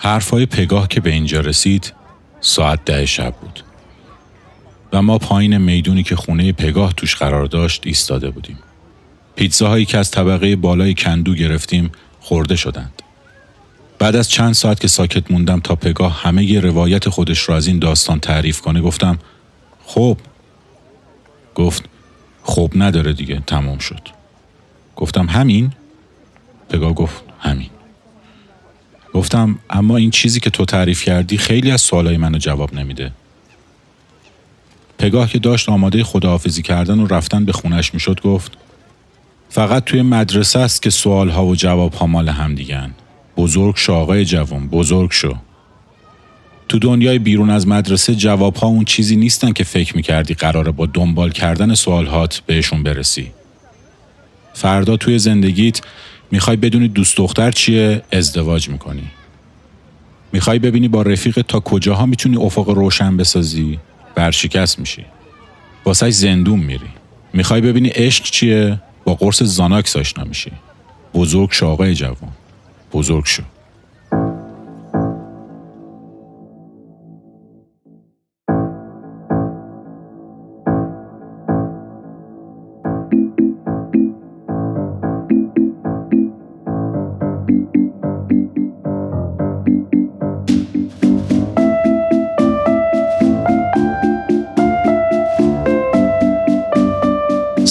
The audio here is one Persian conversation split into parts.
حرفای پگاه که به اینجا رسید ساعت ده شب بود. و ما پایین می‌دونی که خونه پگاه توش قرار داشت ایستاده بودیم. پیتزاهایی که از طبقه بالای کندو گرفتیم خورده شدند. بعد از چند ساعت که ساکت موندم تا پگاه همه ی روایت خودش را از این داستان تعریف کنه گفتم خب؟ گفت خب نداره دیگه تمام شد. گفتم همین؟ پگاه گفت همین. گفتم اما این چیزی که تو تعریف کردی خیلی از سوالای منو جواب نمیده. پگاه که داشت آماده خداحافظی کردن و رفتن به خونش می‌شد گفت فقط توی مدرسه است که سوالها و جوابها مال هم دیگن بزرگ شو آقای جوان بزرگ شو. تو دنیای بیرون از مدرسه جوابها اون چیزی نیستن که فکر می‌کردی قراره با دنبال کردن سوالهات بهشون برسی. فردا توی زندگیت می‌خوای بدونی دوست دختر چیه؟ ازدواج می‌کنی. می‌خوای ببینی با رفیق تا کجاها می‌تونی افق روشن بسازی؟ برشکست میشی. واسه زندون میری. می‌خوای ببینی عشق چیه؟ با قرص زاناکس آشنا میشی. بزرگ آقای جوان. بزرگ شو.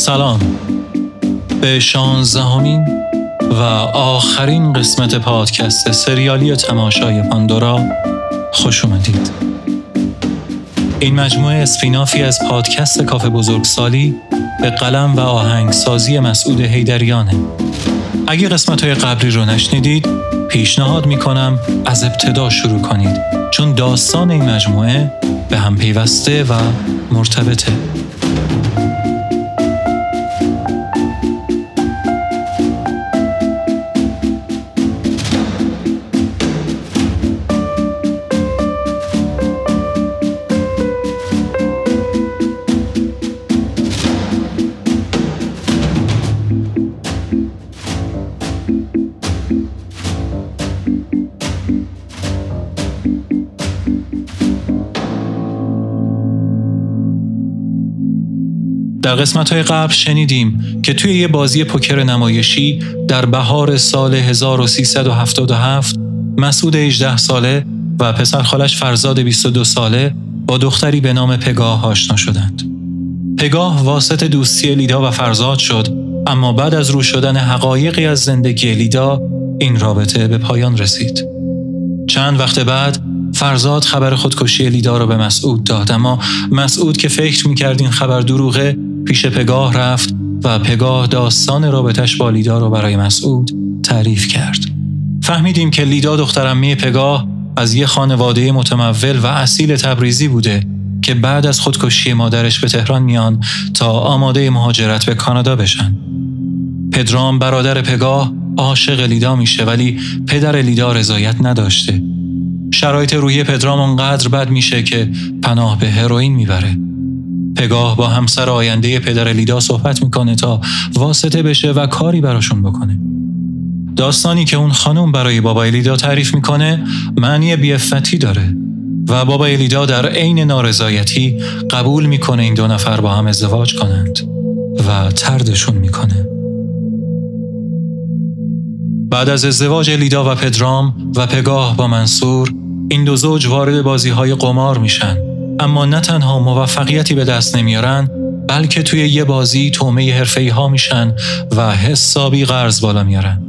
سلام. به شانزدهمین و آخرین قسمت پادکست سریالی تماشای پاندورا خوش اومدید. این مجموعه اسپینافی از پادکست کافه بزرگسالی به قلم و آهنگسازی مسعود هیدریانه اگه قسمت های قبلی رو نشنیدید پیشنهاد می‌کنم از ابتدا شروع کنید چون داستان این مجموعه به هم پیوسته و مرتبطه. قسمت های قبل شنیدیم که توی یه بازی پوکر نمایشی در بهار سال 1377 مسعود 18 ساله و پسر خالش فرزاد 22 ساله با دختری به نام پگاه آشنا شدند. پگاه واسط دوستی لیدا و فرزاد شد اما بعد از رو شدن حقایقی از زندگی لیدا این رابطه به پایان رسید. چند وقت بعد فرزاد خبر خودکشی لیدا را به مسعود داد اما مسعود که فکر می‌کرد این خبر دروغه پیش پگاه رفت و پگاه داستان رابطش با لیدا رو برای مسعود تعریف کرد. فهمیدیم که لیدا دخترمه پگاه از یه خانواده متمول و اصیل تبریزی بوده که بعد از خودکشی مادرش به تهران میان تا آماده مهاجرت به کانادا بشن. پدرام برادر پگاه عاشق لیدا میشه ولی پدر لیدا رضایت نداشته. شرایط روحی پدرام اونقدر بد میشه که پناه به هروئین می‌بره. پگاه با همسر آینده پدر لیدا صحبت می‌کنه تا واسطه بشه و کاری براشون بکنه. داستانی که اون خانم برای بابای لیدا تعریف می‌کنه معنی بیفتی داره و بابای لیدا در عین نارضایتی قبول می‌کنه این دو نفر با هم ازدواج کنند و تردشون می‌کنه. بعد از ازدواج لیدا و پدرام و پگاه با منصور این دو زوج وارد بازی های قمار میشن اما نه تنها موفقیتی به دست نمیارن بلکه توی یه بازی تومه حرفه‌ای ها میشن و حسابی قرض بالا میارن.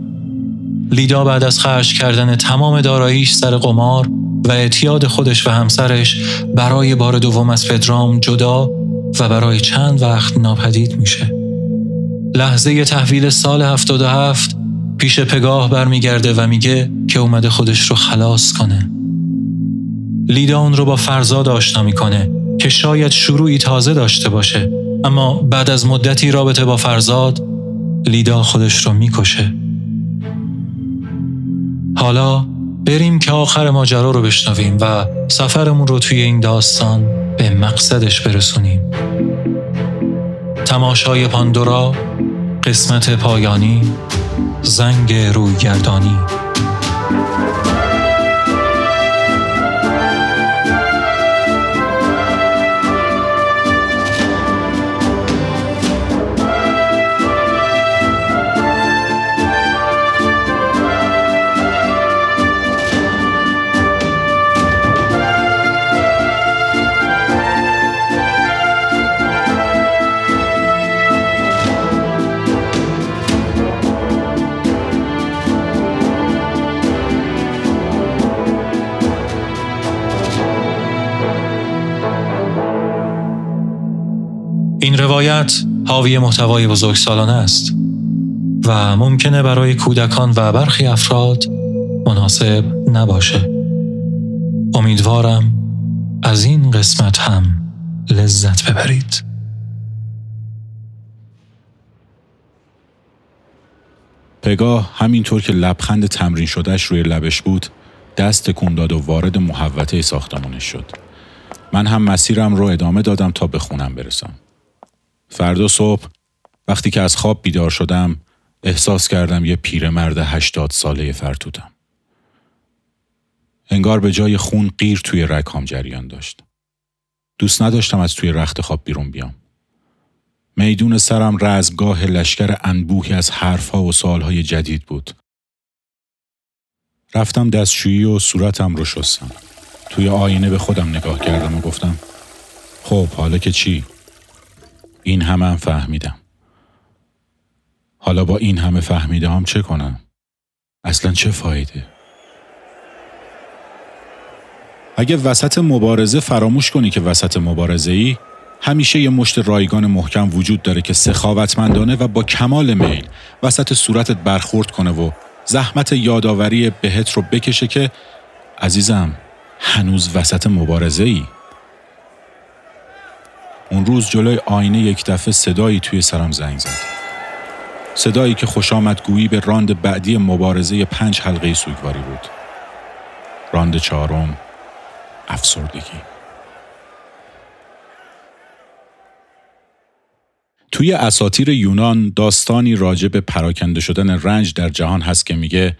لیدا بعد از خرج کردن تمام داراییش سر قمار و اعتیاد خودش و همسرش برای بار دوم از پدرام جدا و برای چند وقت ناپدید میشه. لحظه تحویل سال 77 پیش پگاه برمیگرده و میگه که اومده خودش رو خلاص کنه. لیدا اون رو با فرزاد آشنا می‌کنه که شاید شروعی تازه داشته باشه. اما بعد از مدتی رابطه با فرزاد لیدا خودش رو می‌کشه. حالا بریم که آخر ماجرا رو بشنویم و سفرمون رو توی این داستان به مقصدش برسونیم. تماشای پاندورا قسمت پایانی زنگ رویگردانی. روایت حاوی محتوای بزرگسالانه است و ممکنه برای کودکان و برخی افراد مناسب نباشه. امیدوارم از این قسمت هم لذت ببرید. پگاه همینطور که لبخند تمرین شدهش روی لبش بود دست تکون داد و وارد محوطه ساختمانش شد. من هم مسیرم رو ادامه دادم تا به خونم برسم. فردا صبح وقتی که از خواب بیدار شدم احساس کردم یه پیرمرد هشتاد ساله فرتودم. انگار به جای خون قیر توی رکام جریان داشت. دوست نداشتم از توی رخت خواب بیرون بیام. میدون سرم رزمگاه لشکر انبوهی از حرفها و سوالهای جدید بود. رفتم دستشویی و صورتم رو شستم. توی آینه به خودم نگاه کردم و گفتم خب حالا که چی؟ این همه هم فهمیدم. حالا با این همه فهمیده هم چه کنم؟ اصلا چه فایده؟ اگه وسط مبارزه فراموش کنی که وسط مبارزه ای همیشه یه مشت رایگان محکم وجود داره که سخاوتمندانه و با کمال میل وسط صورتت برخورد کنه و زحمت یادآوری بهت رو بکشه که عزیزم هنوز وسط مبارزه ای اون روز جلوی آینه یک دفعه صدایی توی سرم زنگ زد. صدایی که خوش گویی به راند بعدی مبارزه پنج حلقه سوگواری بود. راند چهارم افسردگی. توی اساتیر یونان داستانی راجع به پراکنده شدن رنج در جهان هست که میگه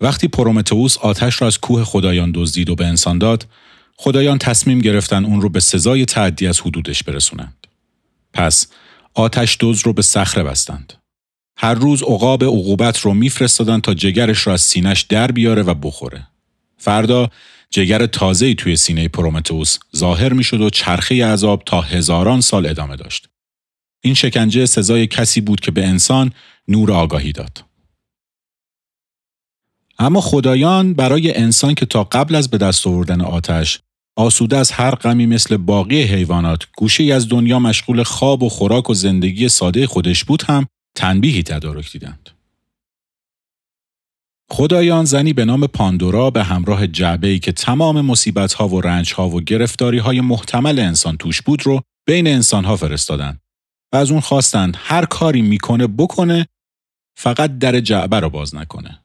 وقتی پرومتئوس آتش را از کوه خدایان دزدید و به انسان داد خدایان تصمیم گرفتن اون رو به سزای تعدی از حدودش برسونند. پس آتش دوز رو به صخره بستند. هر روز عقاب عقوبت رو میفرستادن تا جگرش را از سینش در بیاره و بخوره. فردا جگر تازه‌ای توی سینه پرومتئوس ظاهر می‌شد و چرخه عذاب تا هزاران سال ادامه داشت. این شکنجه سزای کسی بود که به انسان نور آگاهی داد. اما خدایان برای انسان که تا قبل از به دست آوردن آتش آسوده از هر غمی مثل باقی حیوانات گوشه از دنیا مشغول خواب و خوراک و زندگی ساده خودش بود هم تنبیهی تدارک دیدند. خدایان زنی به نام پاندورا به همراه جعبه ای که تمام مصیبت ها و رنج ها و گرفتاری های محتمل انسان توش بود رو بین انسان ها فرستادند و از اون خواستن هر کاری می‌کنه بکنه فقط در جعبه رو باز نکنه.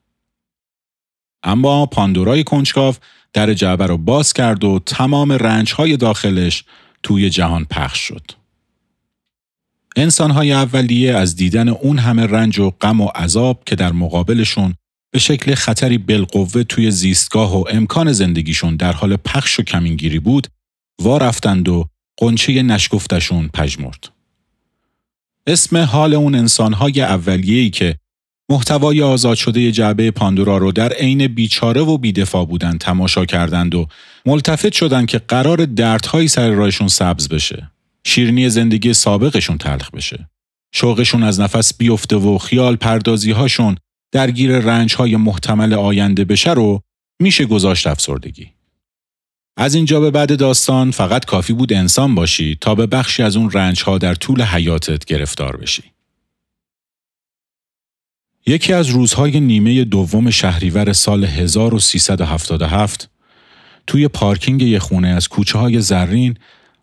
اما پاندورای کنجکاو در جعبه رو باز کرد و تمام رنج های داخلش توی جهان پخش شد. انسان های اولیه از دیدن اون همه رنج و غم و عذاب که در مقابلشون به شکل خطری بالقوه توی زیستگاه و امکان زندگیشون در حال پخش و کمینگیری بود، وا رفتند و قنچه نشگفتشون پژمرد. اسم حال اون انسانهای اولیه‌ای که محتوای آزاد شده جعبه پاندورا رو در عین بیچاره و بیدفاع بودن تماشا کردند و ملتفت شدند که قرار دردهایی سر رایشون سبز بشه. شیرنی زندگی سابقشون تلخ بشه. شوقشون از نفس بیفته و خیال پردازی هاشون درگیر رنج های محتمل آینده بشه رو میشه گذاشت افسردگی. از اینجا به بعد داستان فقط کافی بود انسان باشی تا به بخشی از اون رنج ها در طول حیاتت گرفتار بشی. یکی از روزهای نیمه دوم شهریور سال 1377 توی پارکینگ یه خونه از کوچه های زرین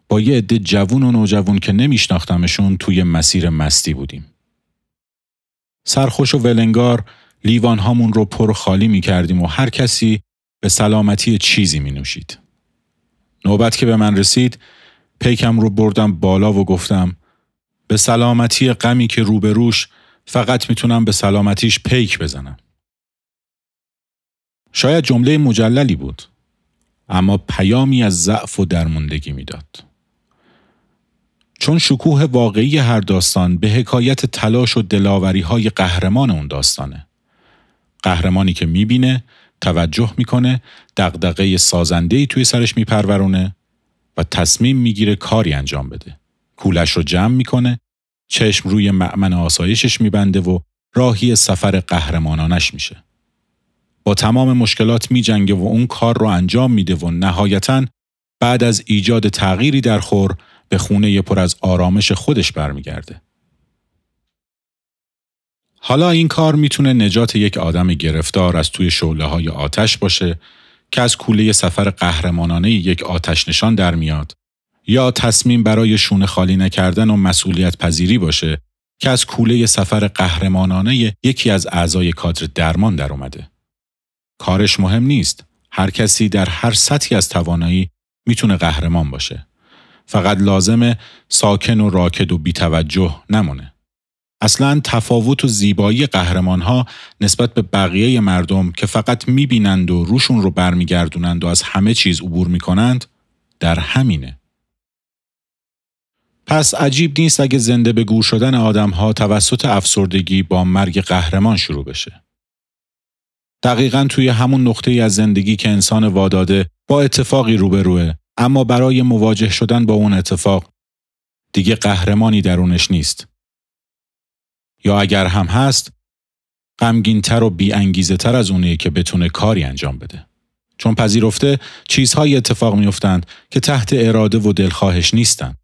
با یه عده جوون و نوجوون که نمیشناختمشون توی مسیر مستی بودیم. سرخوش و ولنگار لیوان هامون رو پر خالی می کردیم و هر کسی به سلامتی چیزی می نوشید. نوبت که به من رسید پیکم رو بردم بالا و گفتم به سلامتی غمی که روبروش فقط می‌تونم به سلامتیش پیک بزنم. شاید جمله مجللی بود اما پیامی از ضعف و درموندگی می‌داد. چون شکوه واقعی هر داستان به حکایت تلاش و دلاوری های قهرمان اون داستانه. قهرمانی که می‌بینه توجه می‌کنه دغدغه سازنده‌ای توی سرش میپرورونه و تصمیم می‌گیره کاری انجام بده کولش رو جمع می‌کنه چشم روی معمن آسایشش میبنده و راهی سفر قهرمانانش میشه با تمام مشکلات میجنگه و اون کار رو انجام میده و نهایتا بعد از ایجاد تغییری در خور به خونه پر از آرامش خودش برمیگرده. حالا این کار می‌تونه نجات یک آدم گرفتار از توی شعله های آتش باشه که از کوله سفر قهرمانانه یک آتش نشان در میاد یا تصمیم برای شونه خالی نکردن و مسئولیت پذیری باشه که از کوله سفر قهرمانانه یکی از اعضای کادر درمان در اومده. کارش مهم نیست. هر کسی در هر سطحی از توانایی می‌تونه قهرمان باشه. فقط لازمه ساکن و راکد و بیتوجه نمونه. اصلا تفاوت و زیبایی قهرمان ها نسبت به بقیه مردم که فقط می‌بینند و روشون رو برمیگردونند و از همه چیز عبور می‌کنند در همینه. پس عجیب نیست اگه زنده به گور شدن آدم ها توسط افسردگی با مرگ قهرمان شروع بشه. دقیقا توی همون نقطه از زندگی که انسان واداده با اتفاقی روبروه اما برای مواجه شدن با اون اتفاق دیگه قهرمانی درونش نیست. یا اگر هم هست غمگینتر و بیانگیزه تر از اونیه که بتونه کاری انجام بده. چون پذیرفته چیزهایی اتفاق میافتند که تحت اراده و دلخواهش نیستن.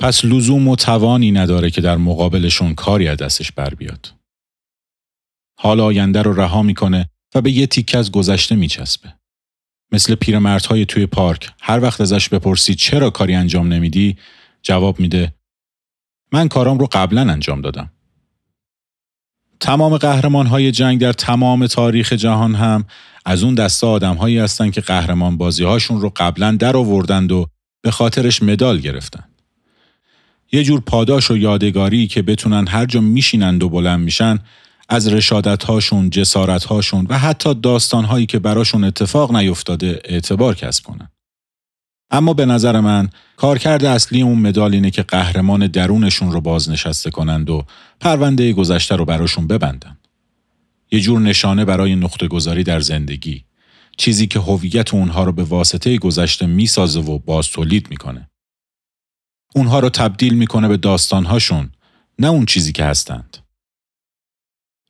پس لزوم و توانی نداره که در مقابلشون کاری از دستش بر بیاد. حال آینده رو رها می‌کنه و به یه تیکه از گذشته میچسبه. مثل پیرمردهای توی پارک هر وقت ازش بپرسی چرا کاری انجام نمیدی جواب میده من کارام رو قبلا انجام دادم. تمام قهرمان های جنگ در تمام تاریخ جهان هم از اون دسته آدم هایی هستند که قهرمان بازی هاشون رو قبلا در آوردند و به خاطرش مدال گرفتند. یه جور پاداش و یادگاری که بتونن هر جا میشینند و بلند میشن از رشادت هاشون، و حتی داستان هایی که براشون اتفاق نیفتاده اعتبار کسب کنن. اما به نظر من کارکرد اصلی اون مدال اینه که قهرمان درونشون رو بازنشسته کنند و پرونده گذشته رو براشون ببندن. یه جور نشانه برای نقطه گذاری در زندگی. چیزی که هویت اونها رو به واسطه گذشته می‌سازه و باز تولید می‌کنه. اونها رو تبدیل می‌کنه به داستانهاشون نه اون چیزی که هستند.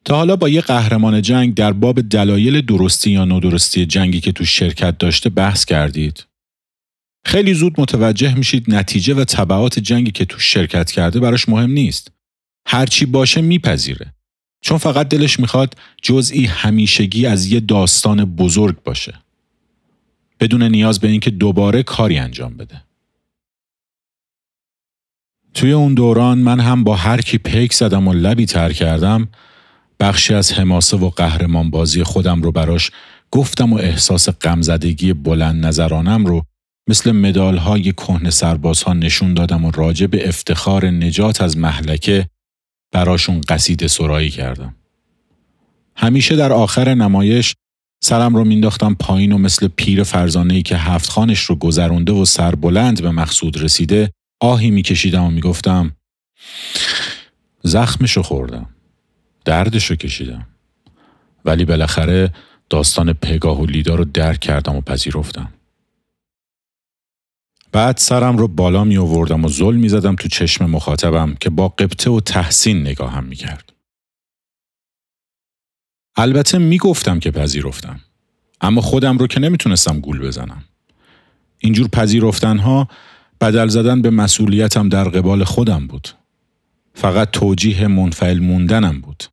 تا حالا با یه قهرمان جنگ در باب دلایل درستی یا ندرستی جنگی که تو شرکت داشته بحث کردید؟ خیلی زود متوجه میشید نتیجه و طبعات جنگی که تو شرکت کرده براش مهم نیست. هرچی باشه میپذیره. چون فقط دلش می‌خواد جزئی همیشگی از یه داستان بزرگ باشه. بدون نیاز به اینکه دوباره کاری انجام بده. توی اون دوران من هم با هر کی پیک زدم و لبی تر کردم بخشی از حماسه و قهرمان بازی خودم رو براش گفتم و احساس غمزدگی بلند نظرانم رو مثل مدال های کهن سرباز ها نشون دادم و راجع به افتخار نجات از محلکه براشون قصید سرایی کردم. همیشه در آخر نمایش سرم رو مینداختم پایین و مثل پیر فرزانه که هفت خانش رو گذرونده و سربلند به مقصود رسیده آهی میکشیدم و می‌گفتم زخمشو خوردم. دردشو کشیدم. ولی بالاخره داستان پگاه و لیدا رو درک کردم و پذیرفتم. بعد سرم رو بالا می آوردم و زل می زدم تو چشم مخاطبم که با قبطه و تحسین نگاهم می کرد. البته می گفتم که پذیرفتم. اما خودم رو که نمی‌تونستم گول بزنم. اینجور پذیرفتنها بدل زدن به مسئولیتم در قبال خودم بود. فقط توجیه منفعل موندنم بود.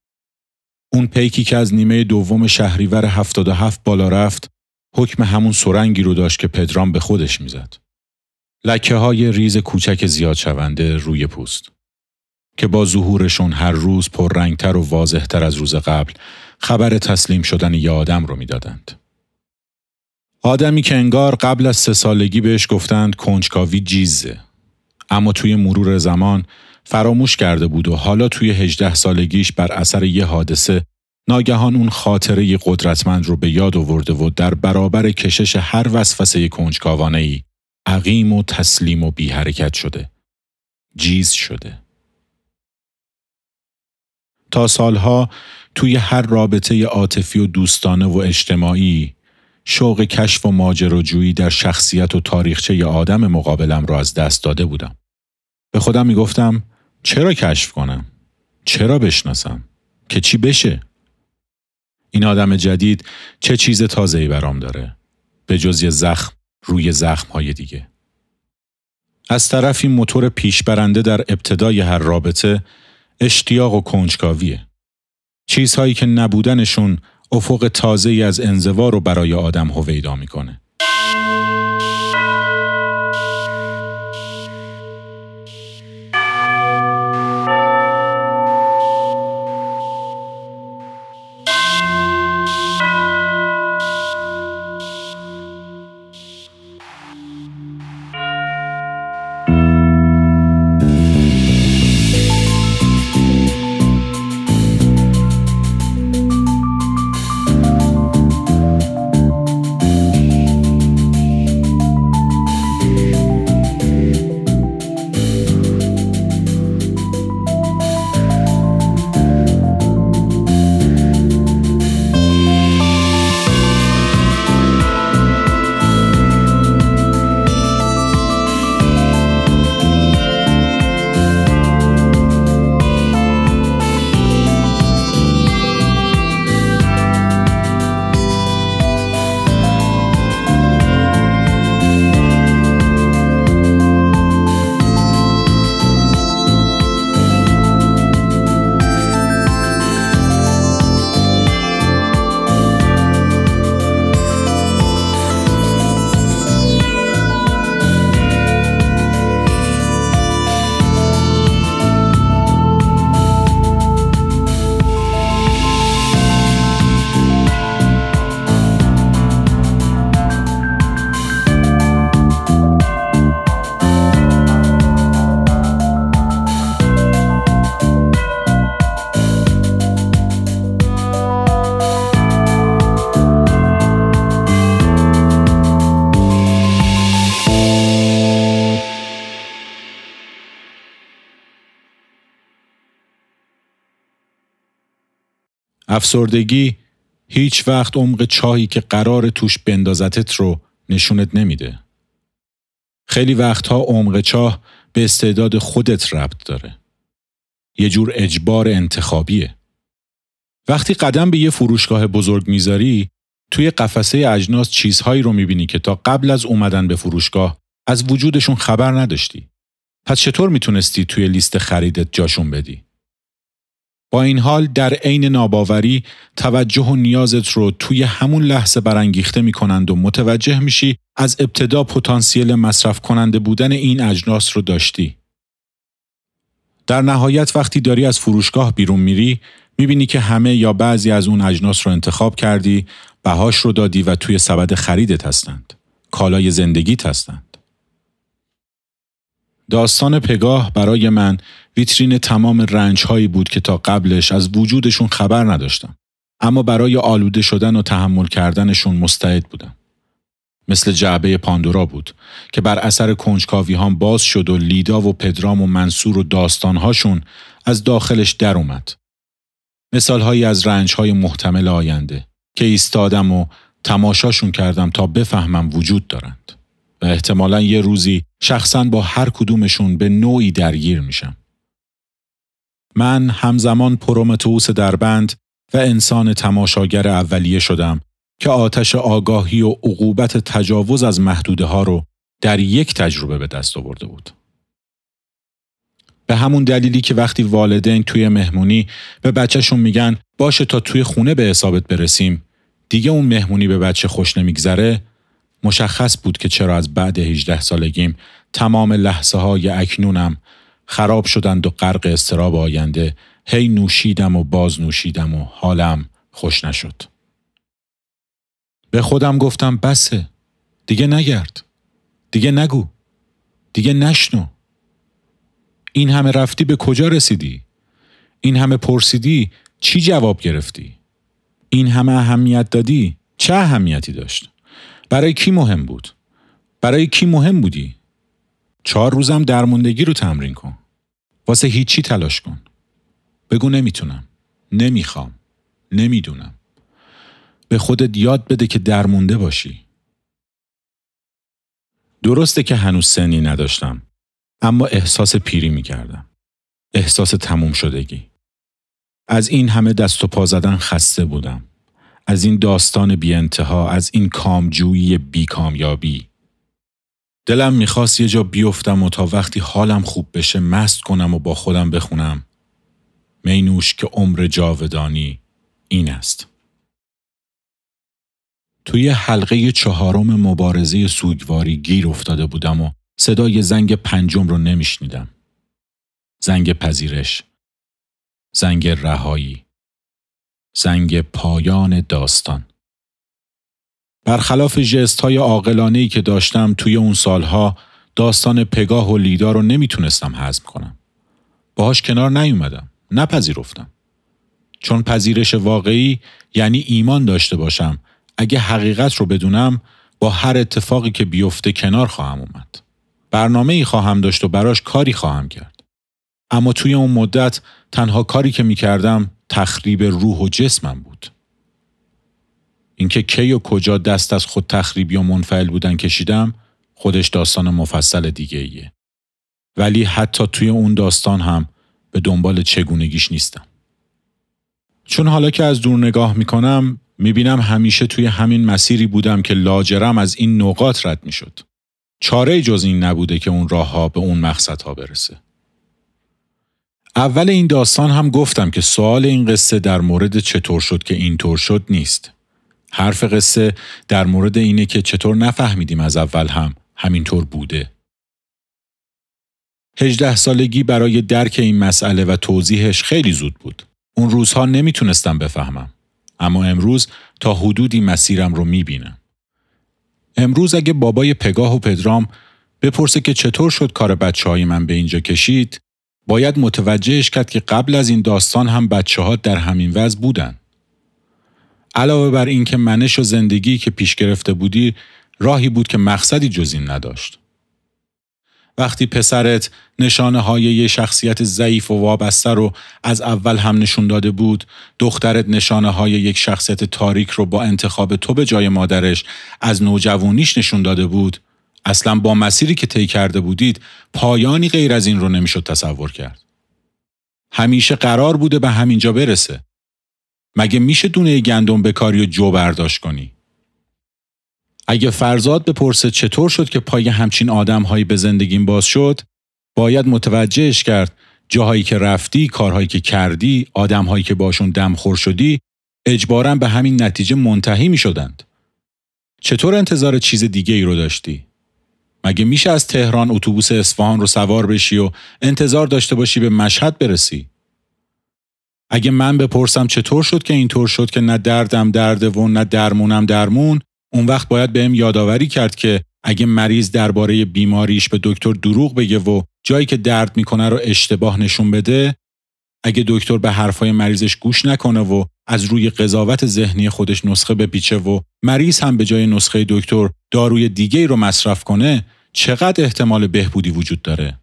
اون پیکی که از نیمه دوم شهریور 77 بالا رفت حکم همون سرنگی رو داشت که پدرام به خودش می‌زد. لکه های ریز کوچک زیاد شونده روی پوست که با ظهورشون هر روز پررنگتر و واضحتر از روز قبل خبر تسلیم شدن یه آدم رو می‌دادند. آدمی که انگار قبل از سه سالگی بهش گفتند کنجکاوی جیزه اما توی مرور زمان فراموش کرده بود و حالا توی هجده سالگیش بر اثر یه حادثه ناگهان اون خاطره قدرتمند رو به یاد آورده و در برابر کشش هر وسوسه کنجکاوانه ای عقیم و تسلیم و بی حرکت شده. جیز شده. تا سالها توی هر رابطه عاطفی و دوستانه و اجتماعی شوق کشف و ماجراجویی در شخصیت و تاریخچه آدم مقابلم را از دست داده بودم. به خودم می گفتم چرا کشف کنم؟ چرا بشناسم؟ که چی بشه؟ این آدم جدید چه چیز تازه‌ای برام داره؟ به جز یه زخم روی زخم های دیگه. از طرفی موتور پیشبرنده در ابتدای هر رابطه اشتیاق و کنجکاویه. چیزهایی که نبودنشون افق تازه از انزوا رو برای آدم هویدا می‌کنه. افسردگی هیچ وقت عمق چاهی که قرار توش بندازتت رو نشونت نمیده. خیلی وقتها عمق چاه به استعداد خودت ربط داره. یه جور اجبار انتخابیه. وقتی قدم به یه فروشگاه بزرگ می‌ذاری توی قفسه اجناس چیزهایی رو می‌بینی که تا قبل از اومدن به فروشگاه از وجودشون خبر نداشتی. پس چطور می‌تونستی توی لیست خریدت جاشون بدی؟ با این حال در عین ناباوری توجه و نیازت رو توی همون لحظه برانگیخته می‌کنند و متوجه میشی از ابتدا پتانسیل مصرف کننده بودن این اجناس رو داشتی. در نهایت وقتی داری از فروشگاه بیرون میری می‌بینی که همه یا بعضی از اون اجناس رو انتخاب کردی، بهاش رو دادی و توی سبد خریدت هستند. کالای زندگیت هستند. داستان پگاه برای من ویترین تمام رنج بود که تا قبلش از وجودشون خبر نداشتم. اما برای آلوده شدن و تحمل کردنشون مستعد بودم. مثل جعبه پاندورا بود که بر اثر کنجکاوی هم باز شد و لیدا و پدرام و منصور و داستانهاشون از داخلش در اومد. مثال هایی از رنج های محتمل آینده که ایستادم و تماشاشون کردم تا بفهمم وجود دارند. و احتمالا یه روزی شخصا با هر کدومشون به نوعی درگیر میشم. من همزمان پرومتوس دربند و انسان تماشاگر اولیه شدم که آتش آگاهی و عقوبت تجاوز از محدوده ها رو در یک تجربه به دست آورده بود. به همون دلیلی که وقتی والدین توی مهمونی به بچهشون میگن باشه تا توی خونه به حسابت برسیم دیگه اون مهمونی به بچه خوش نمیگذره مشخص بود که چرا از بعد 18 سالگیم تمام لحظه های اکنونم خراب شدند و غرق استراب آینده هی نوشیدم و باز نوشیدم و حالم خوش نشد. به خودم گفتم بسه دیگه نگرد دیگه نگو دیگه نشنو این همه رفتی به کجا رسیدی؟ این همه پرسیدی چی جواب گرفتی؟ این همه اهمیت دادی چه اهمیتی داشت؟ برای کی مهم بود؟ برای کی مهم بودی؟ چهار روزم درموندگی رو تمرین کن. واسه هیچی تلاش کن. بگو نمی‌تونم. نمی‌خوام. نمی‌دونم. به خودت یاد بده که درمونده باشی. درسته که هنوز سنی نداشتم. اما احساس پیری می‌کردم. احساس تموم شدگی. از این همه دست و پا زدن خسته بودم. از این داستان بی انتها، از این کامجویی بی کامیابی. دلم می‌خواست یه جا بیفتم و تا وقتی حالم خوب بشه مست کنم و با خودم بخونم مینوش که عمر جاودانی این است. توی حلقه چهارم مبارزه سوگواری گیر افتاده بودم و صدای زنگ پنجم رو نمیشنیدم. زنگ پذیرش. زنگ رهایی. زنگ پایان داستان. برخلاف جست های ای که داشتم توی اون سالها داستان پگاه و لیدا رو نمی‌تونستم حزم کنم. باهاش کنار نیومدم. نپذیرفتم. چون پذیرش واقعی یعنی ایمان داشته باشم اگه حقیقت رو بدونم با هر اتفاقی که بیفته کنار خواهم اومد. برنامه ای خواهم داشت و براش کاری خواهم کرد. اما توی اون مدت تنها کاری که می کردم تخریب روح و جسمم بود. اینکه کی و کجا دست از خود تخریبی و منفعل بودن کشیدم خودش داستان مفصل دیگه ایه. ولی حتی توی اون داستان هم به دنبال چگونگیش نیستم. چون حالا که از دور نگاه می‌کنم می‌بینم همیشه توی همین مسیری بودم که لاجرم از این نقاط رد می‌شد. چاره جز این نبوده که اون راه ها به اون مقصدها برسه. اول این داستان هم گفتم که سوال این قصه در مورد چطور شد که اینطور شد نیست. حرف قصه در مورد اینه که چطور نفهمیدیم از اول هم همینطور بوده. هجده سالگی برای درک این مسئله و توضیحش خیلی زود بود. اون روزها نمی‌تونستم بفهمم. اما امروز تا حدودی مسیرم رو می‌بینم. امروز اگه بابای پگاه و پدرام بپرسه که چطور شد کار بچه های من به اینجا کشید باید متوجهش کرد که قبل از این داستان هم بچه ها در همین وضع بودن. علاوه بر اینکه منش و زندگی که پیش گرفته بودی راهی بود که مقصدی جز این نداشت. وقتی پسرت نشانه های یه شخصیت ضعیف و وابسته رو از اول هم نشون داده بود دخترت نشانه های یک شخصیت تاریک رو با انتخاب تو به جای مادرش از نوجوانیش نشون داده بود اصلا با مسیری که طی کرده بودید پایانی غیر از این رو نمی‌شد تصور کرد همیشه قرار بوده به همینجا برسه مگه میشه دونه گندم بکاری و جو برداشت کنی اگه فرزاد بپرسه چطور شد که پای همچین آدمهایی به زندگیم باز شد باید متوجهش کرد جاهایی که رفتی، کارهایی که کردی، آدمهایی که باشون دمخور شدی اجبارا به همین نتیجه منتهی می شدند. چطور انتظار چیز دیگه ای رو داشتی؟ مگه میشه از تهران اتوبوس اصفهان رو سوار بشی و انتظار داشته باشی به مشهد برسی؟ اگه من بپرسم چطور شد که اینطور شد که نه دردم درده و نه درمونم درمون اون وقت باید بهم یادآوری کرد که اگه مریض درباره بیماریش به دکتر دروغ بگه و جایی که درد می‌کنه رو اشتباه نشون بده اگه دکتر به حرفای مریضش گوش نکنه و از روی قضاوت ذهنی خودش نسخه بپیچه و مریض هم به جای نسخه دکتر داروی دیگه رو مصرف کنه چقدر احتمال بهبودی وجود داره؟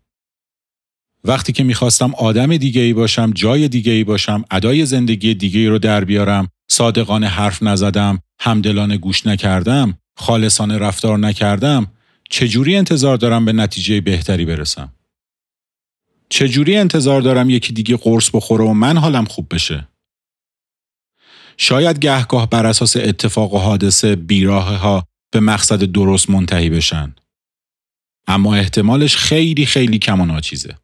وقتی که می‌خواستم آدم دیگه ای باشم جای دیگه ای باشم ادای زندگی دیگه ای رو در بیارم صادقانه حرف نزدم همدلانه گوش نکردم خالصانه رفتار نکردم چجوری انتظار دارم به نتیجه بهتری برسم؟ چجوری انتظار دارم یکی دیگه قرص بخوره و من حالم خوب بشه؟ شاید گهگاه بر اساس اتفاق و حادثه بیراه ها به مقصد درست منتهی بشن اما احتمالش خیلی خیلی کم و ناچیزه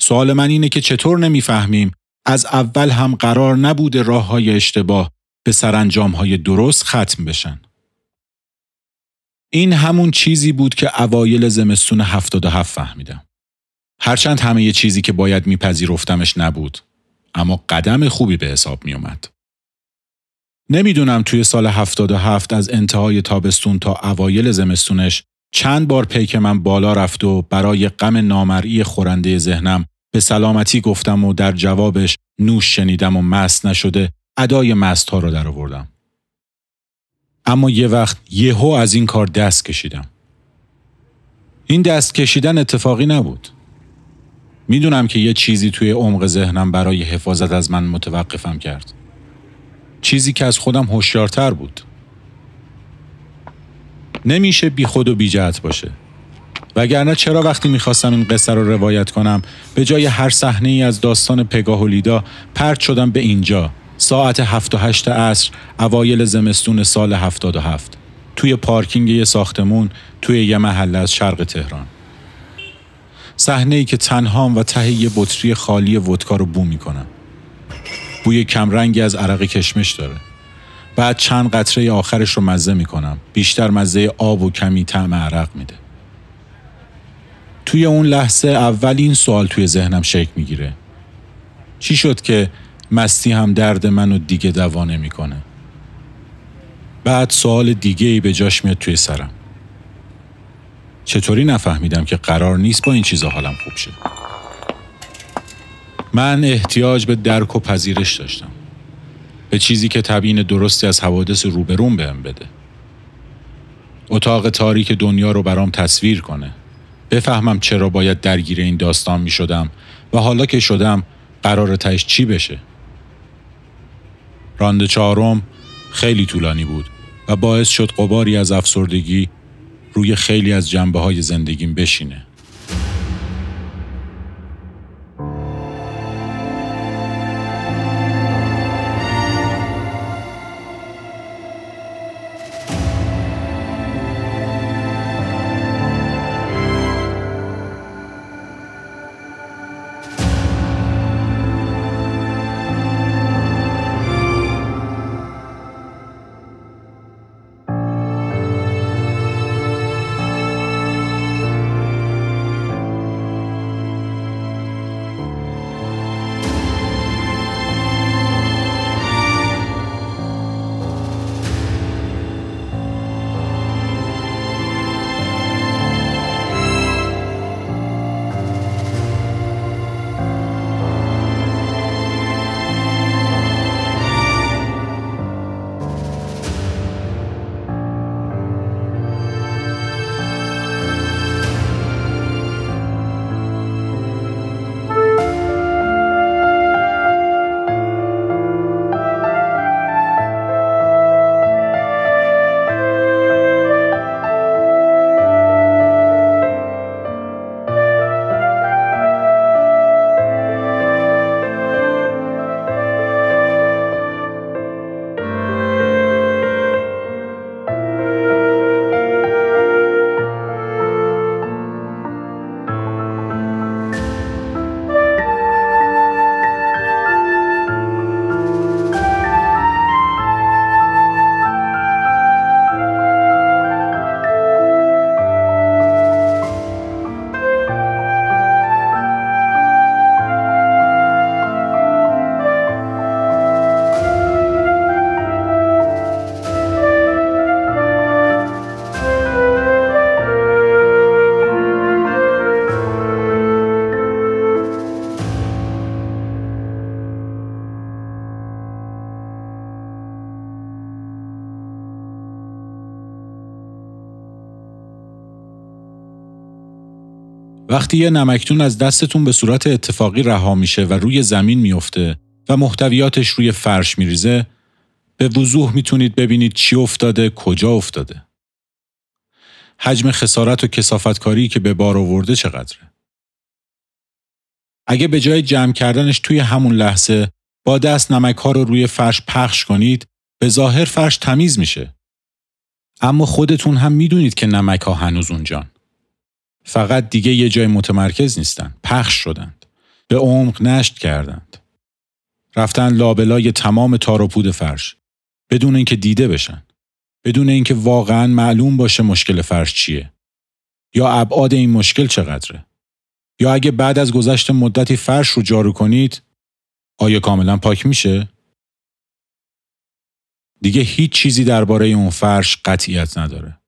سوال من اینه که چطور نمی‌فهمیم از اول هم قرار نبوده راه های اشتباه به سرانجام های درست ختم بشن. این همون چیزی بود که اوایل زمستون 77 فهمیدم. هرچند همه یه چیزی که باید میپذیرفتمش نبود. اما قدم خوبی به حساب می اومد. نمی‌دونم توی سال 77 از انتهای تابستون تا اوایل زمستونش چند بار پیک من بالا رفت و برای غم نامرئی خورنده ذهنم به سلامتی گفتم و در جوابش نوش شنیدم و مست نشده ادای مست ها رو در آوردم. اما یه وقت یهو از این کار دست کشیدم. این دست کشیدن اتفاقی نبود. می‌دونم که یه چیزی توی عمق ذهنم برای حفاظت از من متوقفم کرد. چیزی که از خودم هوشیارتر بود. نمیشه بی خود و بی جهت باشه. وگرنه چرا وقتی می‌خواستم این قصه رو روایت کنم به جای هر صحنه ای از داستان پگاه و لیدا پرت شدم به اینجا ساعت هفت و هشت عصر اوایل زمستون سال هفتاد و هفت توی پارکینگ یه ساختمون توی یه محله از شرق تهران صحنه ای که تنهام و ته یه بطری خالی ودکا رو بو می‌کنم بوی کمرنگی از عرق کشمش داره. بعد چند قطره آخرش رو مزه می‌کنم. بیشتر مزه آب و کمی طعم عرق میده. توی اون لحظه اول این سوال توی ذهنم شکل می‌گیره. چی شد که مستی هم درد منو دیگه دوا نمی‌کنه؟ بعد سوال دیگه ای به جاش میاد توی سرم. چطوری نفهمیدم که قرار نیست با این چیزا حالم خوب شه؟ من احتیاج به درک و پذیرش داشتم. به چیزی که تبیین درستی از حوادث روبرون بهم بده. اتاق تاریک دنیا رو برام تصویر کنه. بفهمم چرا باید درگیر این داستان می شدم و حالا که شدم قرار تش چی بشه. راند چهارم خیلی طولانی بود و باعث شد قباری از افسردگی روی خیلی از جنبه های زندگیم بشینه. وقتی یه نمکتون از دستتون به صورت اتفاقی رها میشه و روی زمین میفته و محتویاتش روی فرش میریزه به وضوح می‌تونید ببینید چی افتاده کجا افتاده. حجم خسارت و کسافتکاری که به بار آورده چقدره؟ اگه به جای جمع کردنش توی همون لحظه با دست نمک ها رو روی فرش پخش کنید به ظاهر فرش تمیز میشه. اما خودتون هم می‌دونید که نمک ها هنوز اونجان. فقط دیگه یه جای متمرکز نیستن. پخش شدند. به عمق نشت کردند. رفتن لابلای تمام تار و پود فرش. بدون اینکه دیده بشن. بدون اینکه واقعا معلوم باشه مشکل فرش چیه. یا ابعاد این مشکل چقدره. یا اگه بعد از گذشت مدتی فرش رو جارو کنید آیا کاملا پاک میشه؟ دیگه هیچ چیزی درباره اون فرش قطعیت نداره.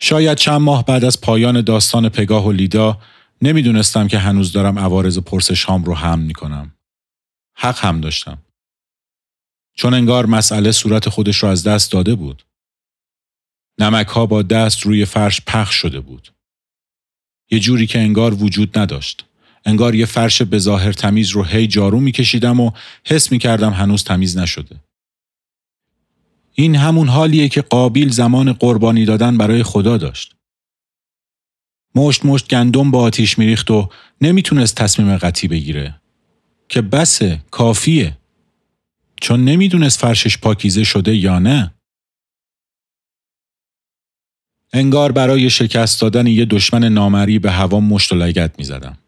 شاید چند ماه بعد از پایان داستان پگاه و لیدا نمی‌دونستم که هنوز دارم عوارض پرسش هام رو هم می‌کنم. حق هم داشتم. چون انگار مسئله صورت خودش رو از دست داده بود. نمک ها با دست روی فرش پخش شده بود. یه جوری که انگار وجود نداشت. انگار یه فرش به ظاهر تمیز رو هی جارو میکشیدم و حس می‌کردم هنوز تمیز نشده. این همون حالیه که قابیل زمان قربانی دادن برای خدا داشت. مشت مشت گندم با آتیش میریخت و نمی‌تونست تصمیم قطعی بگیره. که بسه کافیه. چون نمی‌دونست فرشش پاکیزه شده یا نه. انگار برای شکست دادن یه دشمن نامری به هوا مشت و لگت می زدم.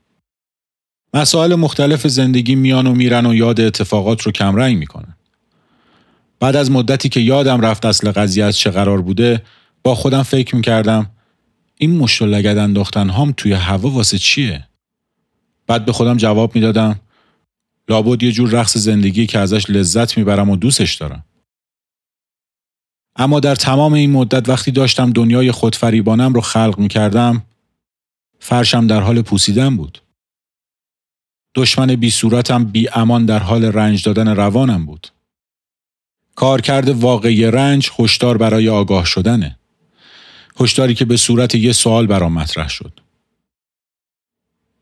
مسائل مختلف زندگی میان و میرن و یاد اتفاقات رو کمرنگ می‌کنن. بعد از مدتی که یادم رفت اصل قضیه از چه قرار بوده با خودم فکر می‌کردم این مشت و لگد انداختن هام توی هوا واسه چیه؟ بعد به خودم جواب می‌دادم لابد یه جور رقص زندگی که ازش لذت می‌برم و دوستش دارم. اما در تمام این مدت وقتی داشتم دنیای خودفریبانم رو خلق می کردم فرشم در حال پوسیدن بود. دشمن بی صورتم بی امان در حال رنج دادن روانم بود. کارکرد واقعی رنج هشدار برای آگاه شدنه. هشداری که به صورت یه سوال برام مطرح شد.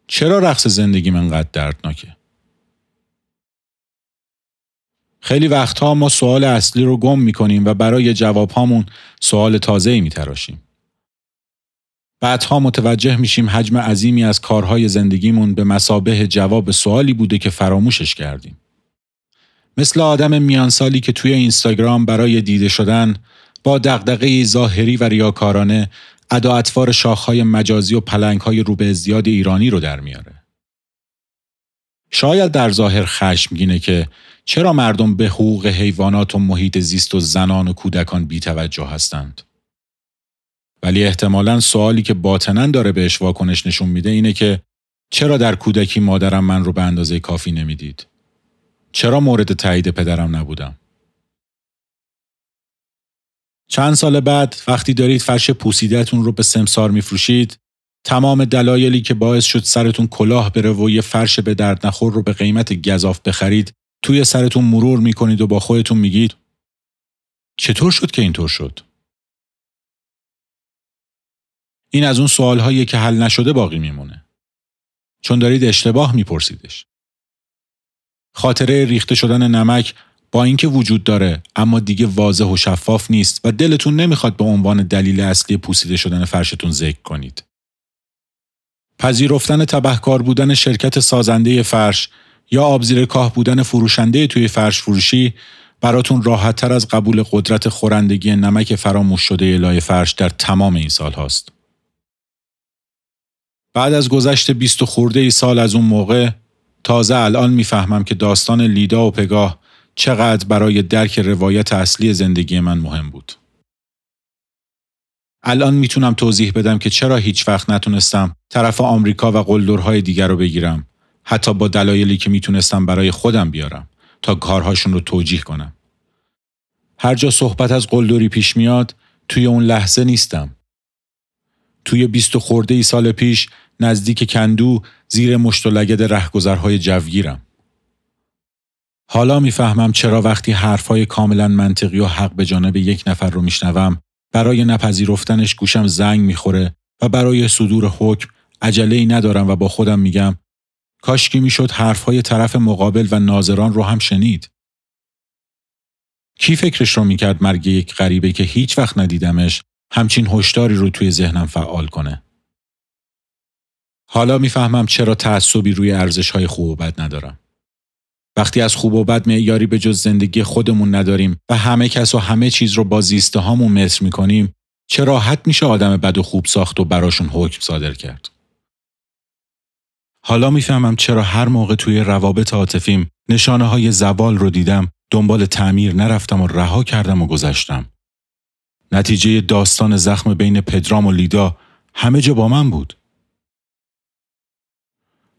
چرا رقص زندگی انقدر دردناکه؟ خیلی وقتها ما سوال اصلی رو گم می‌کنیم و برای جواب هامون سوال تازه می تراشیم. بعدها متوجه میشیم حجم عظیمی از کارهای زندگیمون به مسابه جواب سوالی بوده که فراموشش کردیم. مثل آدم میانسالی که توی اینستاگرام برای دیده شدن با دغدغه ظاهری و ریاکارانه ادا اطوار شاخهای مجازی و پلنگهای رو به ازدیاد ایرانی رو در میاره. شاید در ظاهر خشمگینه که چرا مردم به حقوق حیوانات و محیط زیست و زنان و کودکان بیتوجه هستند؟ ولی احتمالا سوالی که باطنا داره بهش واکنش نشون میده اینه که چرا در کودکی مادرم من رو به اندازه کافی نمی‌دید؟ چرا مورد تایید پدرم نبودم؟ چند سال بعد وقتی دارید فرش پوسیدهتون رو به سمسار میفروشید تمام دلایلی که باعث شد سرتون کلاه بره و یه فرش به درد نخور رو به قیمت گذاف بخرید توی سرتون مرور می‌کنید و با خودتون میگید چطور شد که اینطور شد؟ این از اون سوالهایی که حل نشده باقی میمونه. چون دارید اشتباه میپرسیدش. خاطره ریخته شدن نمک با اینکه وجود داره اما دیگه واضح و شفاف نیست و دلتون نمی‌خواد به عنوان دلیل اصلی پوسیده شدن فرشتون ذکر کنید. پذیرفتن تبهکار بودن شرکت سازنده فرش یا آبزیر کاه بودن فروشنده توی فرش فروشی براتون راحت تر از قبول قدرت خورندگی نمک فراموش شده لای فرش در تمام این سال هاست. بعد از گذشت بیست خورده ای سال از اون موقع تازه الان می‌فهمم که داستان لیدا و پگاه چقدر برای درک روایت اصلی زندگی من مهم بود. الان می‌تونم توضیح بدم که چرا هیچ وقت نتونستم طرف آمریکا و قلدرهای دیگر رو بگیرم حتی با دلایلی که می‌تونستم برای خودم بیارم تا کارهاشون رو توجیه کنم. هر جا صحبت از قلدری پیش میاد توی اون لحظه نیستم. توی بیست خورده ای سال پیش نزدیک کندو زیر مشت و لگد رهگذرهای جوگیرم. حالا می‌فهمم چرا وقتی حرفهای کاملا منطقی و حق به جانب یک نفر رو میشنوم برای نپذیرفتنش گوشم زنگ می‌خوره و برای صدور حکم عجله ای ندارم و با خودم میگم کاشکی می‌شد حرفهای طرف مقابل و ناظران رو هم شنید. کی فکرش رو می‌کرد مرگ یک غریبه که هیچ وقت ندیدمش همچین هشداری رو توی ذهنم فعال کنه. حالا می‌فهمم چرا تعصبی روی ارزش های خوب و بد ندارم. وقتی از خوب و بد معیاری به جز زندگی خودمون نداریم و همه کس و همه چیز رو با زیسته هامون مصر می‌کنیم چه راحت میشه آدم بد و خوب ساخت و براشون حکم صادر کرد. حالا می‌فهمم چرا هر موقع توی روابط عاطفیم نشانه های زوال رو دیدم دنبال تعمیر نرفتم و رها کردم و گذشتم. نتیجه داستان زخم بین پدرام و لیدا همه جا با من بود.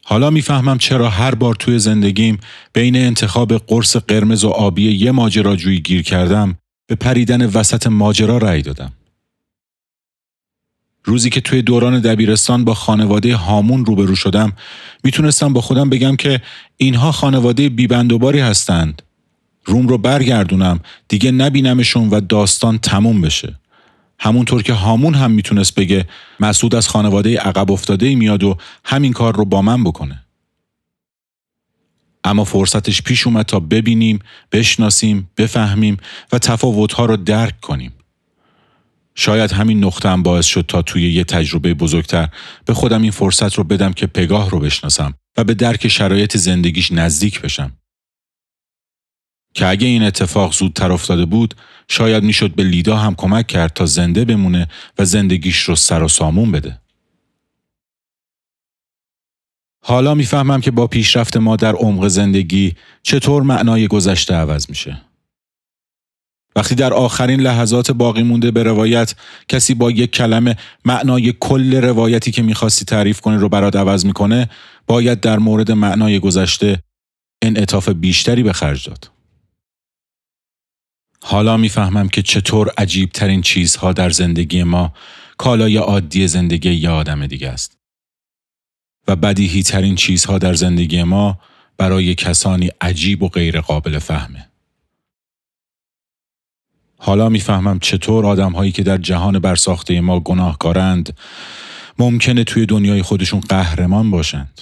حالا می‌فهمم چرا هر بار توی زندگیم بین انتخاب قرص قرمز و آبی یه ماجراجویی گیر کردم به پریدن وسط ماجرا رأی دادم. روزی که توی دوران دبیرستان با خانواده هامون روبرو شدم می‌تونستم با خودم بگم که اینها خانواده بیبندوباری هستند. روم رو برگردونم دیگه نبینمشون و داستان تموم بشه. همونطور که هامون هم می‌تونست بگه مسعود از خانواده عقب افتاده میاد و همین کار رو با من بکنه. اما فرصتش پیش اومد تا ببینیم، بشناسیم، بفهمیم و تفاوتها رو درک کنیم. شاید همین نقطه هم باعث شد تا توی یه تجربه بزرگتر به خودم این فرصت رو بدم که پگاه رو بشناسم و به درک شرایط زندگیش نزدیک بشم. که اگه این اتفاق زودتر افتاده بود شاید می‌شد به لیدا هم کمک کرد تا زنده بمونه و زندگیش رو سر و سامون بده. حالا می‌فهمم که با پیشرفت ما در عمق زندگی چطور معنای گذشته عوض میشه. وقتی در آخرین لحظات باقی مونده به روایت کسی با یک کلمه معنای کل روایتی که می‌خواستی تعریف کنی رو برات عوض می‌کنه باید در مورد معنای گذشته انعطاف بیشتری به خرج داد. حالا می‌فهمم که چطور عجیب ترین چیزها در زندگی ما کالای عادی زندگی یه آدم دیگه است. و بدیهی ترین چیزها در زندگی ما برای کسانی عجیب و غیر قابل فهمه. حالا می‌فهمم چطور آدم هایی که در جهان برساخته ما گناهکارند ممکنه توی دنیای خودشون قهرمان باشند.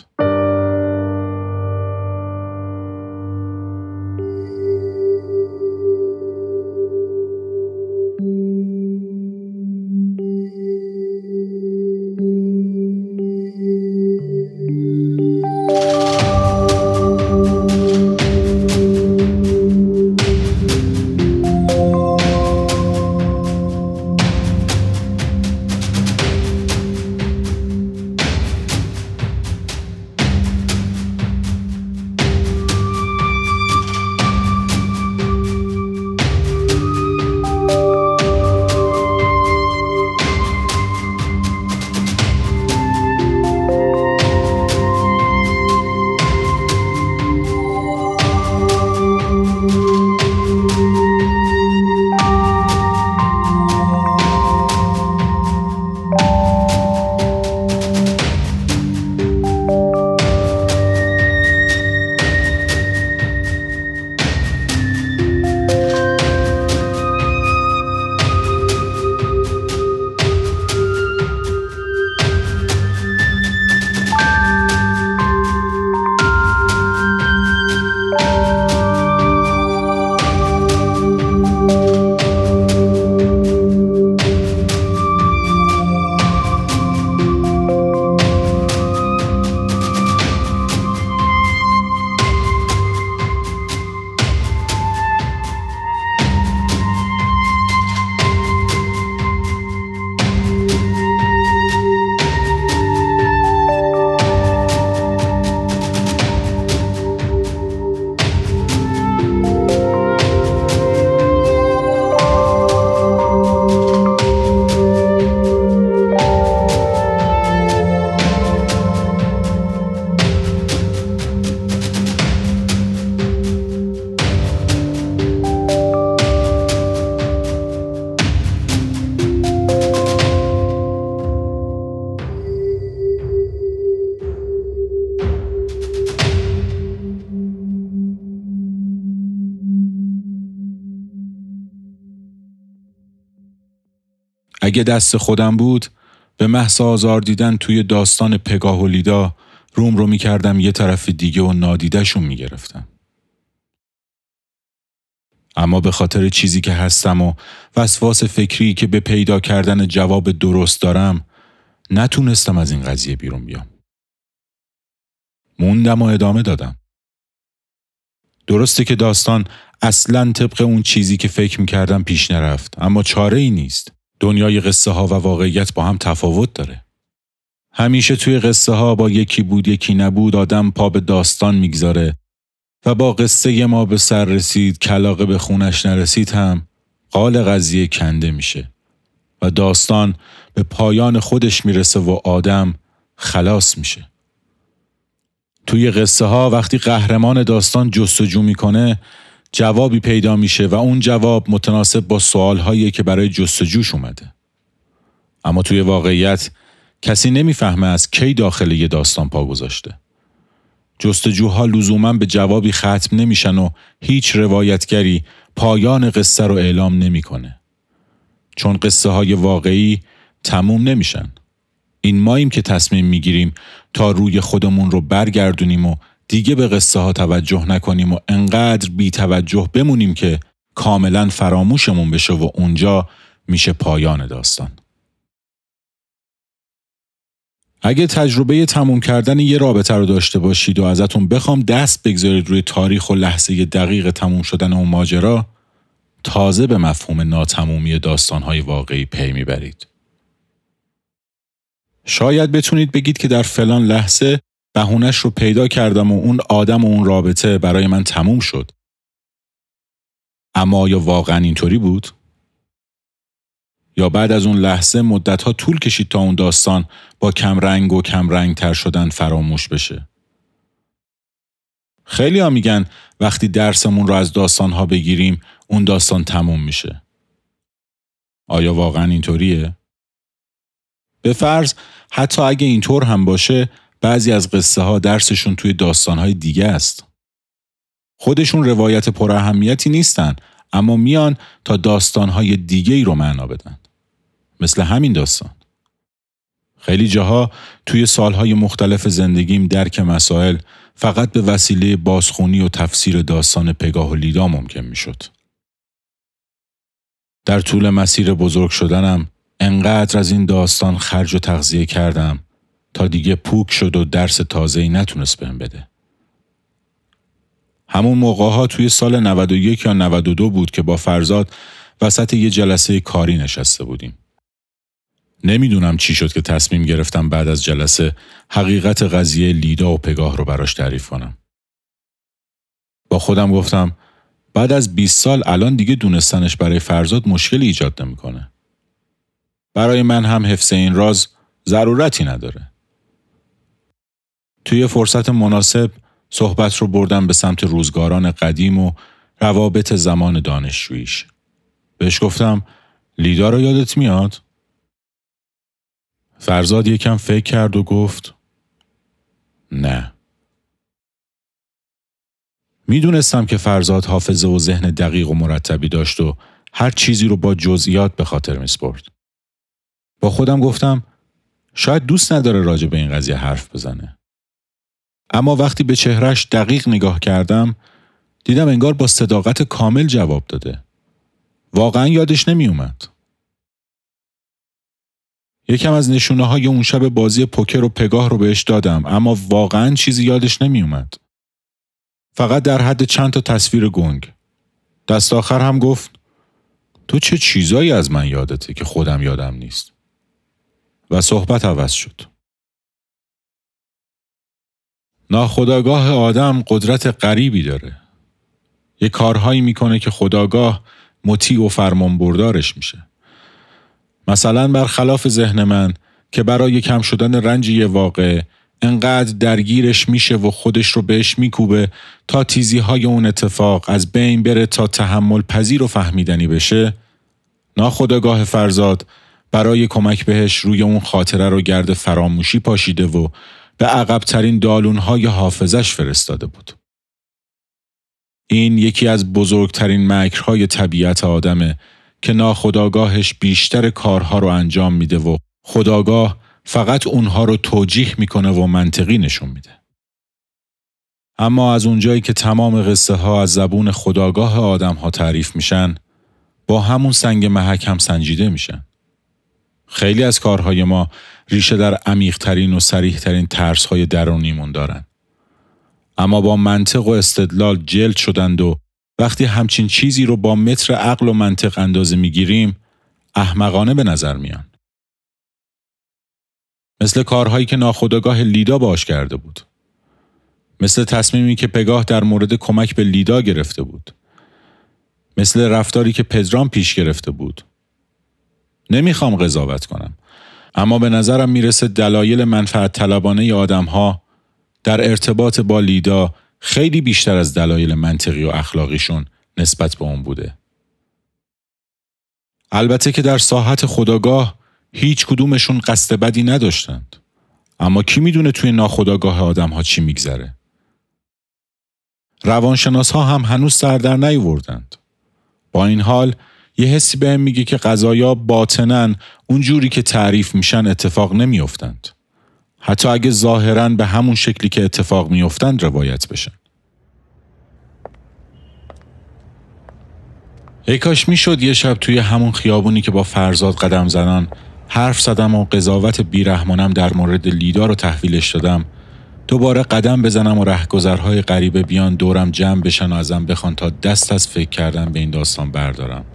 اگه دست خودم بود به محض آزار دیدن توی داستان پگاه و لیدا روم رو می‌کردم یه طرف دیگه و نادیدهشون می‌گرفتم. اما به خاطر چیزی که هستم و وسواس فکری که به پیدا کردن جواب درست دارم نتونستم از این قضیه بیرون بیام. موندم و ادامه دادم. درسته که داستان اصلا طبق اون چیزی که فکر می‌کردم پیش نرفت اما چاره ای نیست. دنیای قصه ها و واقعیت با هم تفاوت داره. همیشه توی قصه ها با یکی بود یکی نبود آدم پا به داستان می‌گذاره و با قصه ما به سر رسید کلاقه به خونش نرسید هم قال قضیه کنده میشه و داستان به پایان خودش می‌رسه و آدم خلاص میشه. توی قصه ها وقتی قهرمان داستان جستجو می‌کنه جوابی پیدا میشه و اون جواب متناسب با سوالهایی که برای جستجوش اومده. اما توی واقعیت کسی نمی‌فهمه از کی داخل یه داستان پا گذاشته. جستجوها لزوما به جوابی ختم نمیشن و هیچ روایتگری پایان قصه رو اعلام نمی‌کنه. چون قصه های واقعی تموم نمیشن. این ماییم که تصمیم می‌گیریم تا روی خودمون رو برگردونیم و دیگه به قصه ها توجه نکنیم و انقدر بی توجه بمونیم که کاملا فراموشمون بشه و اونجا میشه پایان داستان. اگه تجربه تموم کردن یه رابطه رو داشته باشید و ازتون بخوام دست بگذارید روی تاریخ و لحظه دقیق تموم شدن اون ماجرا تازه به مفهوم ناتمومی داستانهای واقعی پی می‌برید. شاید بتونید بگید که در فلان لحظه بهونش رو پیدا کردم و اون آدم و اون رابطه برای من تموم شد. اما آیا واقعا اینطوری بود؟ یا بعد از اون لحظه مدتها طول کشید تا اون داستان با کم رنگ و کم رنگ تر شدن فراموش بشه. خیلی ها میگن وقتی درسمون رو از داستان ها بگیریم اون داستان تموم میشه. آیا واقعا اینطوریه؟ به فرض حتی اگه اینطور هم باشه بعضی از قصه ها درسشون توی داستان های دیگه است. خودشون روایت پر اهمیتی نیستن اما میان تا داستان های دیگه ای رو معنا بدن. مثل همین داستان. خیلی جاها توی سالهای مختلف زندگیم درک مسائل فقط به وسیله بازخونی و تفسیر داستان پگاه و لیدا ممکن می‌شد. در طول مسیر بزرگ شدنم انقدر از این داستان خرج و تغذیه کردم تا دیگه پوک شد و درس تازه‌ای نتونست بهم بده. همون موقع ها توی سال 91 یا 92 بود که با فرزاد وسط یه جلسه کاری نشسته بودیم. نمی‌دونم چی شد که تصمیم گرفتم بعد از جلسه حقیقت قضیه لیدا و پگاه رو براش تعریف کنم. با خودم گفتم بعد از 20 سال الان دیگه دونستنش برای فرزاد مشکلی ایجاد نمی‌کنه. برای من هم حفظ این راز ضرورتی نداره. توی فرصت مناسب صحبت رو بردم به سمت روزگاران قدیم و روابط زمان دانشجوییش. بهش گفتم لیدا رو یادت میاد؟ فرزاد یکم فکر کرد و گفت نه. می‌دونستم که فرزاد حافظه و ذهن دقیق و مرتبی داشت و هر چیزی رو با جزئیات به خاطر میسپرد. با خودم گفتم شاید دوست نداره راجع به این قضیه حرف بزنه. اما وقتی به چهرش دقیق نگاه کردم دیدم انگار با صداقت کامل جواب داده. واقعا یادش نمی اومد. یکم از نشونه های اون شب بازی پوکر و پگاه رو بهش دادم اما واقعا چیزی یادش نمی اومد. فقط در حد چند تا تصویر گنگ. دست آخر هم گفت تو چه چیزایی از من یادته که خودم یادم نیست. و صحبت عوض شد. ناخداگاه آدم قدرت غریبی داره. یه کارهایی می‌کنه که خداگاه مطیع و فرمان بردارش میشه. مثلا برخلاف ذهن من که برای کم شدن رنج یه واقع انقدر درگیرش میشه و خودش رو بهش میکوبه تا تیزی های اون اتفاق از بین بره تا تحمل پذیر و فهمیدنی بشه ناخداگاه فرزاد برای کمک بهش روی اون خاطره رو گرد فراموشی پاشیده و به عقبترین دالونهای حافظش فرستاده بود. این یکی از بزرگترین مکرهای طبیعت آدمه که ناخداگاهش بیشتر کارها رو انجام میده و خداگاه فقط اونها رو توجیح می‌کنه و منطقی نشون میده. اما از اونجایی که تمام قصه ها از زبون خداگاه آدم ها تعریف میشن با همون سنگ محک هم سنجیده میشن. خیلی از کارهای ما ریشه در عمیقترین و سریحترین ترس های درونیمون دارن. اما با منطق و استدلال جلد شدند و وقتی همچین چیزی رو با متر عقل و منطق اندازه می‌گیریم احمقانه به نظر میان. مثل کارهایی که ناخداگاه لیدا باش کرده بود. مثل تصمیمی که پگاه در مورد کمک به لیدا گرفته بود. مثل رفتاری که پدرام پیش گرفته بود. نمی‌خوام قضاوت کنم. اما به نظرم می‌رسه دلایل منفعت طلبانه آدم ها در ارتباط با لیدا خیلی بیشتر از دلایل منطقی و اخلاقیشون نسبت به اون بوده. البته که در ساحت خداگاه هیچ کدومشون قصد بدی نداشتند. اما کی می‌دونه توی ناخداگاه آدم ها چی میگذره؟ روانشناس ها هم هنوز سر در نیوردند. با این حال یه حسی بهم میگه که قضایا باطنن اون جوری که تعریف میشن اتفاق نمیافتند. حتی اگه ظاهرا به همون شکلی که اتفاق میافتند روایت بشن. ای کاش می‌شد یه شب توی همون خیابونی که با فرزاد قدم زنان حرف زدم و قضاوت بیرحمانم در مورد لیدا رو تحویلش دادم دوباره قدم بزنم و رهگذرهای غریبه بیان دورم جمع بشن و ازم بخوان تا دست از فکر کردن به این داستان بردارم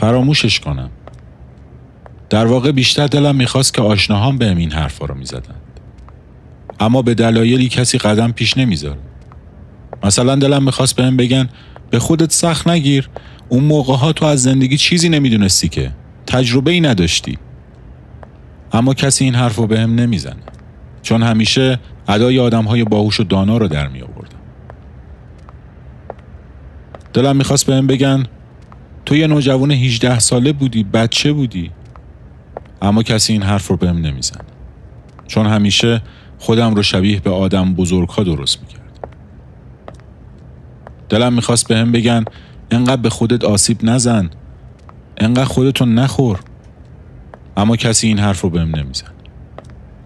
فراموشش کنم. در واقع بیشتر دلم می‌خواست که آشناهام بهم این حرفا رو می‌زدن اما به دلایلی کسی قدم پیش نمی‌ذاره مثلا دلم می‌خواست بهم بگن به خودت سخت نگیر. اون موقع ها تو از زندگی چیزی نمی‌دونستی که. تجربه ای نداشتی. اما کسی این حرف رو بهم نمی‌زنه. چون همیشه ادای آدم های باهوش و دانا رو در می آوردم دلم می‌خواست بهم بگن تو یه نوجوان 18 ساله بودی بچه بودی. اما کسی این حرف رو بهم نمیزن چون همیشه خودم رو شبیه به آدم بزرگ ها درست می‌کرد دلم می‌خواست به هم بگن انقدر به خودت آسیب نزن انقدر خودتو نخور. اما کسی این حرف رو بهم نمیزن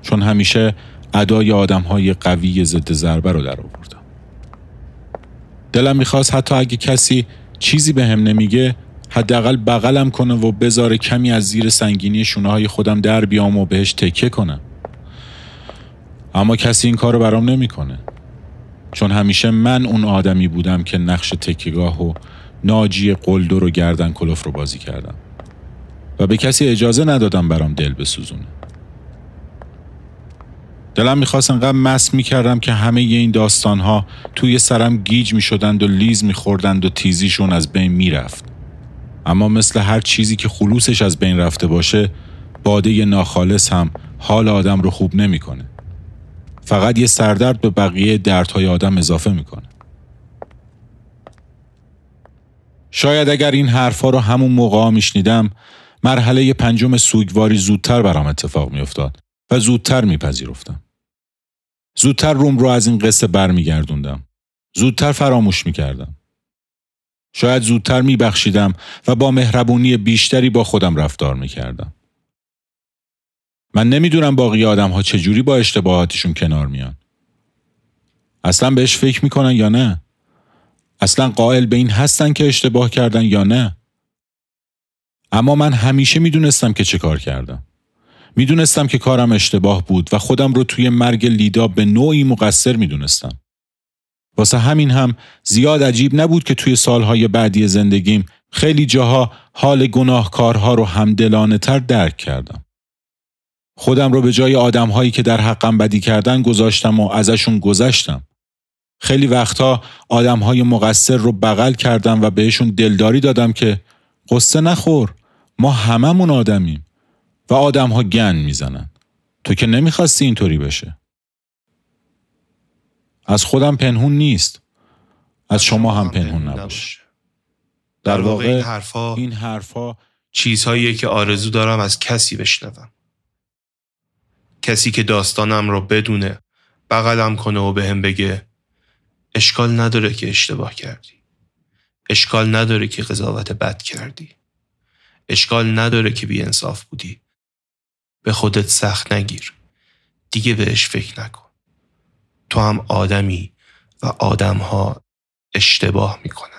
چون همیشه ادای آدم های قوی ضد ضربه رو در آوردم. دلم می‌خواست حتی اگه کسی چیزی به هم نمیگه حداقل بغلم کنه و بذاره کمی از زیر سنگینی شونه های خودم در بیام و بهش تکه کنم. اما کسی این کار رو برام نمی‌کنه. چون همیشه من اون آدمی بودم که نقش تکیگاه و ناجی قلدر و گردن کلوف رو بازی کردم. و به کسی اجازه ندادم برام دل بسوزونه. دلم می‌خواست انقدر مس می‌کردم که همه این داستان ها توی سرم گیج می‌شدند و لیز میخوردند و تیزیشون از بین می‌رفت. اما مثل هر چیزی که خلوصش از بین رفته باشه باده ناخالص هم حال آدم رو خوب نمی‌کنه. فقط یه سردرد به بقیه دردهای آدم اضافه می‌کنه. شاید اگر این حرفا رو همون موقع میشنیدم مرحله پنجم سوگواری زودتر برام اتفاق میافتاد و زودتر میپذیرفتم. زودتر روم رو از این قصه برمیگردوندم. زودتر فراموش می‌کردم. شاید زودتر میبخشیدم و با مهربونی بیشتری با خودم رفتار می‌کردم من نمی‌دونم باقی آدم ها چجوری با اشتباهاتشون کنار میان. اصلا بهش فکر می‌کنن یا نه؟ اصلا قائل به این هستن که اشتباه کردن یا نه؟ اما من همیشه می‌دونستم که چه کار کردم. می‌دونستم که کارم اشتباه بود و خودم رو توی مرگ لیدا به نوعی مقصر می‌دونستم. واسه همین هم زیاد عجیب نبود که توی سالهای بعدی زندگیم خیلی جاها حال گناهکارها رو همدلانه تر درک کردم. خودم رو به جای آدم هایی که در حقم بدی کردن گذاشتم و ازشون گذشتم. خیلی وقتها آدم های مقصر رو بغل کردم و بهشون دلداری دادم که قصه نخور ما هممون آدمیم و آدم ها گن می‌زنن. تو که نمی‌خواستی اینطوری بشه. از خودم پنهون نیست. از شما هم پنهون نباشه. در واقع این حرفا, این حرفا چیزهایی که آرزو دارم از کسی بشنوم. کسی که داستانم رو بدونه بغلم کنه و بهم به بگه اشکال نداره که اشتباه کردی اشکال نداره که قضاوت بد کردی اشکال نداره که بی انصاف بودی به خودت سخت نگیر دیگه بهش فکر نکن تو هم آدمی و آدمها اشتباه می‌کنن.